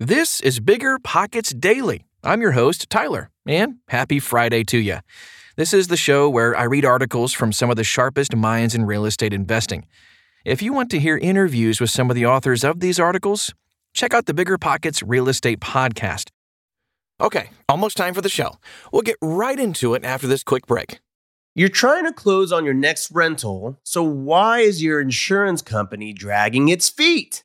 This is Bigger Pockets Daily. I'm your host, Tyler, and happy Friday to you. This is the show where I read articles from some of the sharpest minds in real estate investing. If you want to hear interviews with some of the authors of these articles, check out the Bigger Pockets Real Estate Podcast. Okay, almost time for the show. We'll get right into it after this quick break. You're trying to close on your next rental, so why is your insurance company dragging its feet?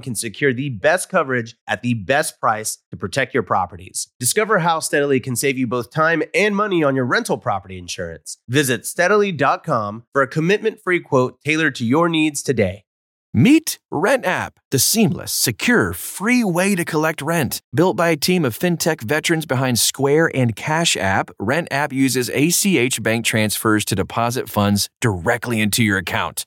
can secure the best coverage at the best price to protect your properties. Discover how Steadily can save you both time and money on your rental property insurance. Visit steadily.com for a commitment free quote tailored to your needs today. Meet Rent App, the seamless, secure, free way to collect rent. Built by a team of fintech veterans behind Square and Cash App, Rent App uses ACH bank transfers to deposit funds directly into your account.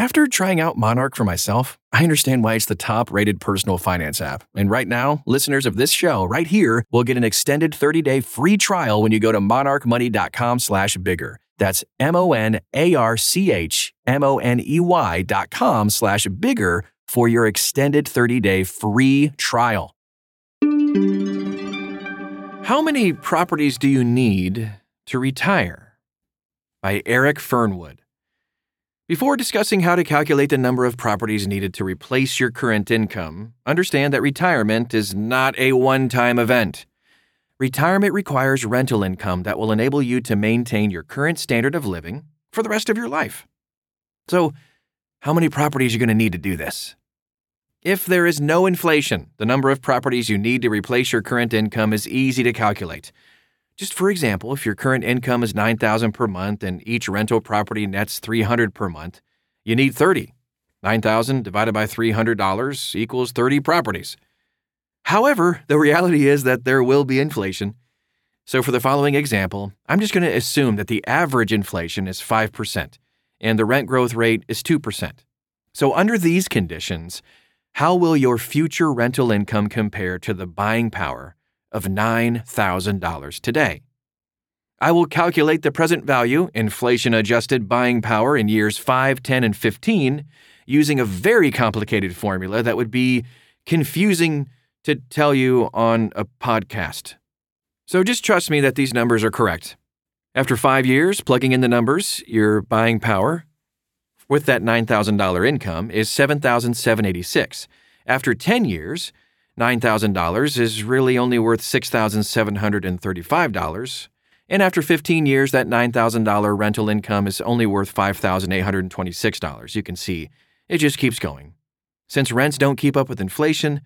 After trying out Monarch for myself, I understand why it's the top rated personal finance app. And right now, listeners of this show right here will get an extended 30-day free trial when you go to monarchmoney.com slash bigger. That's M-O-N-A-R-C-H-M-O-N-E-Y dot com slash bigger for your extended 30-day free trial. How many properties do you need to retire? By Eric Fernwood. Before discussing how to calculate the number of properties needed to replace your current income, understand that retirement is not a one time event. Retirement requires rental income that will enable you to maintain your current standard of living for the rest of your life. So, how many properties are you going to need to do this? If there is no inflation, the number of properties you need to replace your current income is easy to calculate. Just for example, if your current income is 9000 per month and each rental property nets 300 per month, you need 30. 9000 divided by $300 equals 30 properties. However, the reality is that there will be inflation. So for the following example, I'm just going to assume that the average inflation is 5% and the rent growth rate is 2%. So under these conditions, how will your future rental income compare to the buying power of $9,000 today? I will calculate the present value, inflation adjusted buying power in years 5, 10, and 15 using a very complicated formula that would be confusing to tell you on a podcast. So just trust me that these numbers are correct. After five years, plugging in the numbers, your buying power with that $9,000 income is 7,786. After 10 years, $9,000 is really only worth $6,735. And after 15 years, that $9,000 rental income is only worth $5,826. You can see it just keeps going. Since rents don't keep up with inflation,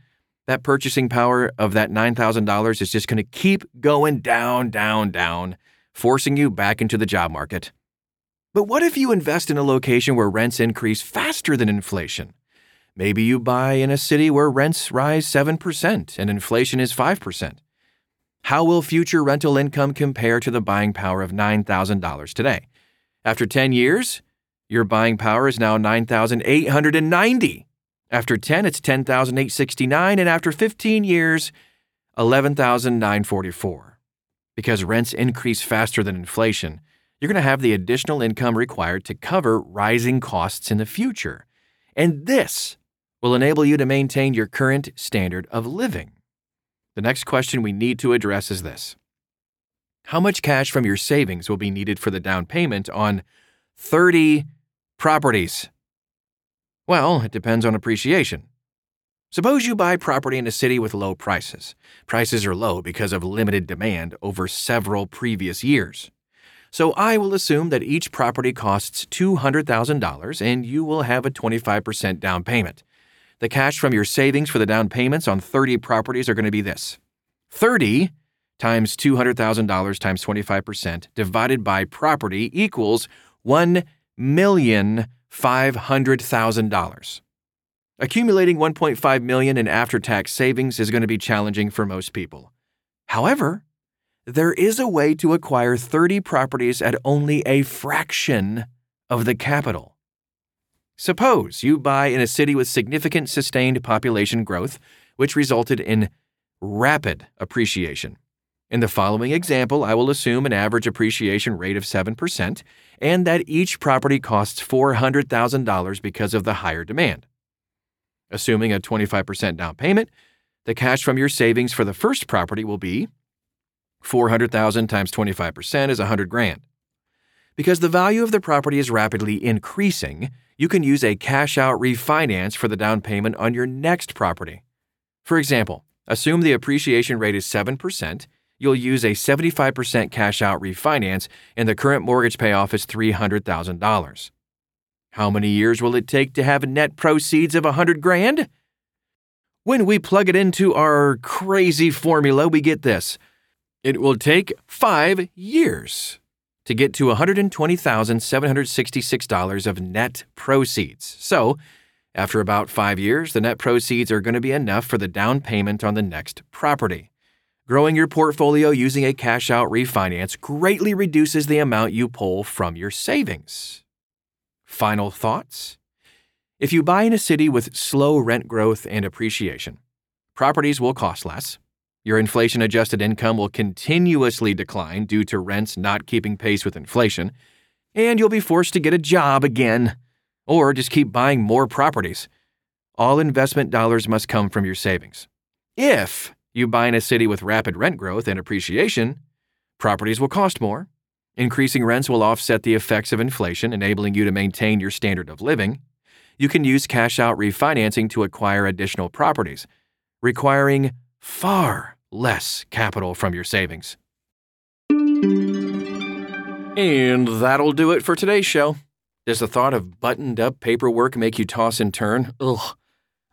that purchasing power of that $9,000 is just going to keep going down, down, down, forcing you back into the job market. But what if you invest in a location where rents increase faster than inflation? Maybe you buy in a city where rents rise 7% and inflation is 5%. How will future rental income compare to the buying power of $9,000 today? After 10 years, your buying power is now 9,890. After 10, it's 10,869 and after 15 years, 11,944. Because rents increase faster than inflation, you're going to have the additional income required to cover rising costs in the future. And this will enable you to maintain your current standard of living. The next question we need to address is this How much cash from your savings will be needed for the down payment on 30 properties? Well, it depends on appreciation. Suppose you buy property in a city with low prices. Prices are low because of limited demand over several previous years. So I will assume that each property costs $200,000 and you will have a 25% down payment. The cash from your savings for the down payments on 30 properties are going to be this 30 times $200,000 times 25% divided by property equals $1,500,000. Accumulating 1.5 million in after-tax savings is going to be challenging for most people. However, there is a way to acquire 30 properties at only a fraction of the capital. Suppose you buy in a city with significant sustained population growth, which resulted in rapid appreciation. In the following example, I will assume an average appreciation rate of 7% and that each property costs $400,000 because of the higher demand. Assuming a 25% down payment, the cash from your savings for the first property will be 400,000 times 25% is 100 grand. Because the value of the property is rapidly increasing, you can use a cash out refinance for the down payment on your next property. For example, assume the appreciation rate is 7%, you'll use a 75% cash out refinance, and the current mortgage payoff is $300,000. How many years will it take to have net proceeds of 100 grand? When we plug it into our crazy formula, we get this. It will take 5 years to get to $120,766 of net proceeds. So, after about five years, the net proceeds are going to be enough for the down payment on the next property. Growing your portfolio using a cash out refinance greatly reduces the amount you pull from your savings. Final thoughts? If you buy in a city with slow rent growth and appreciation, properties will cost less, your inflation adjusted income will continuously decline due to rents not keeping pace with inflation, and you'll be forced to get a job again, or just keep buying more properties. All investment dollars must come from your savings. If you buy in a city with rapid rent growth and appreciation, properties will cost more. Increasing rents will offset the effects of inflation, enabling you to maintain your standard of living. You can use cash out refinancing to acquire additional properties, requiring far less capital from your savings. And that'll do it for today's show. Does the thought of buttoned up paperwork make you toss and turn? Ugh.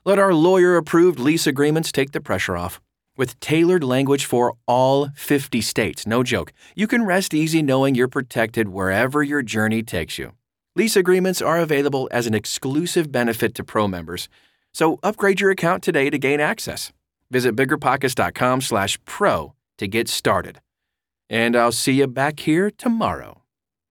Let our lawyer approved lease agreements take the pressure off. With tailored language for all 50 states, no joke, you can rest easy knowing you're protected wherever your journey takes you. Lease agreements are available as an exclusive benefit to pro members, so upgrade your account today to gain access. Visit biggerpockets.com slash pro to get started. And I'll see you back here tomorrow.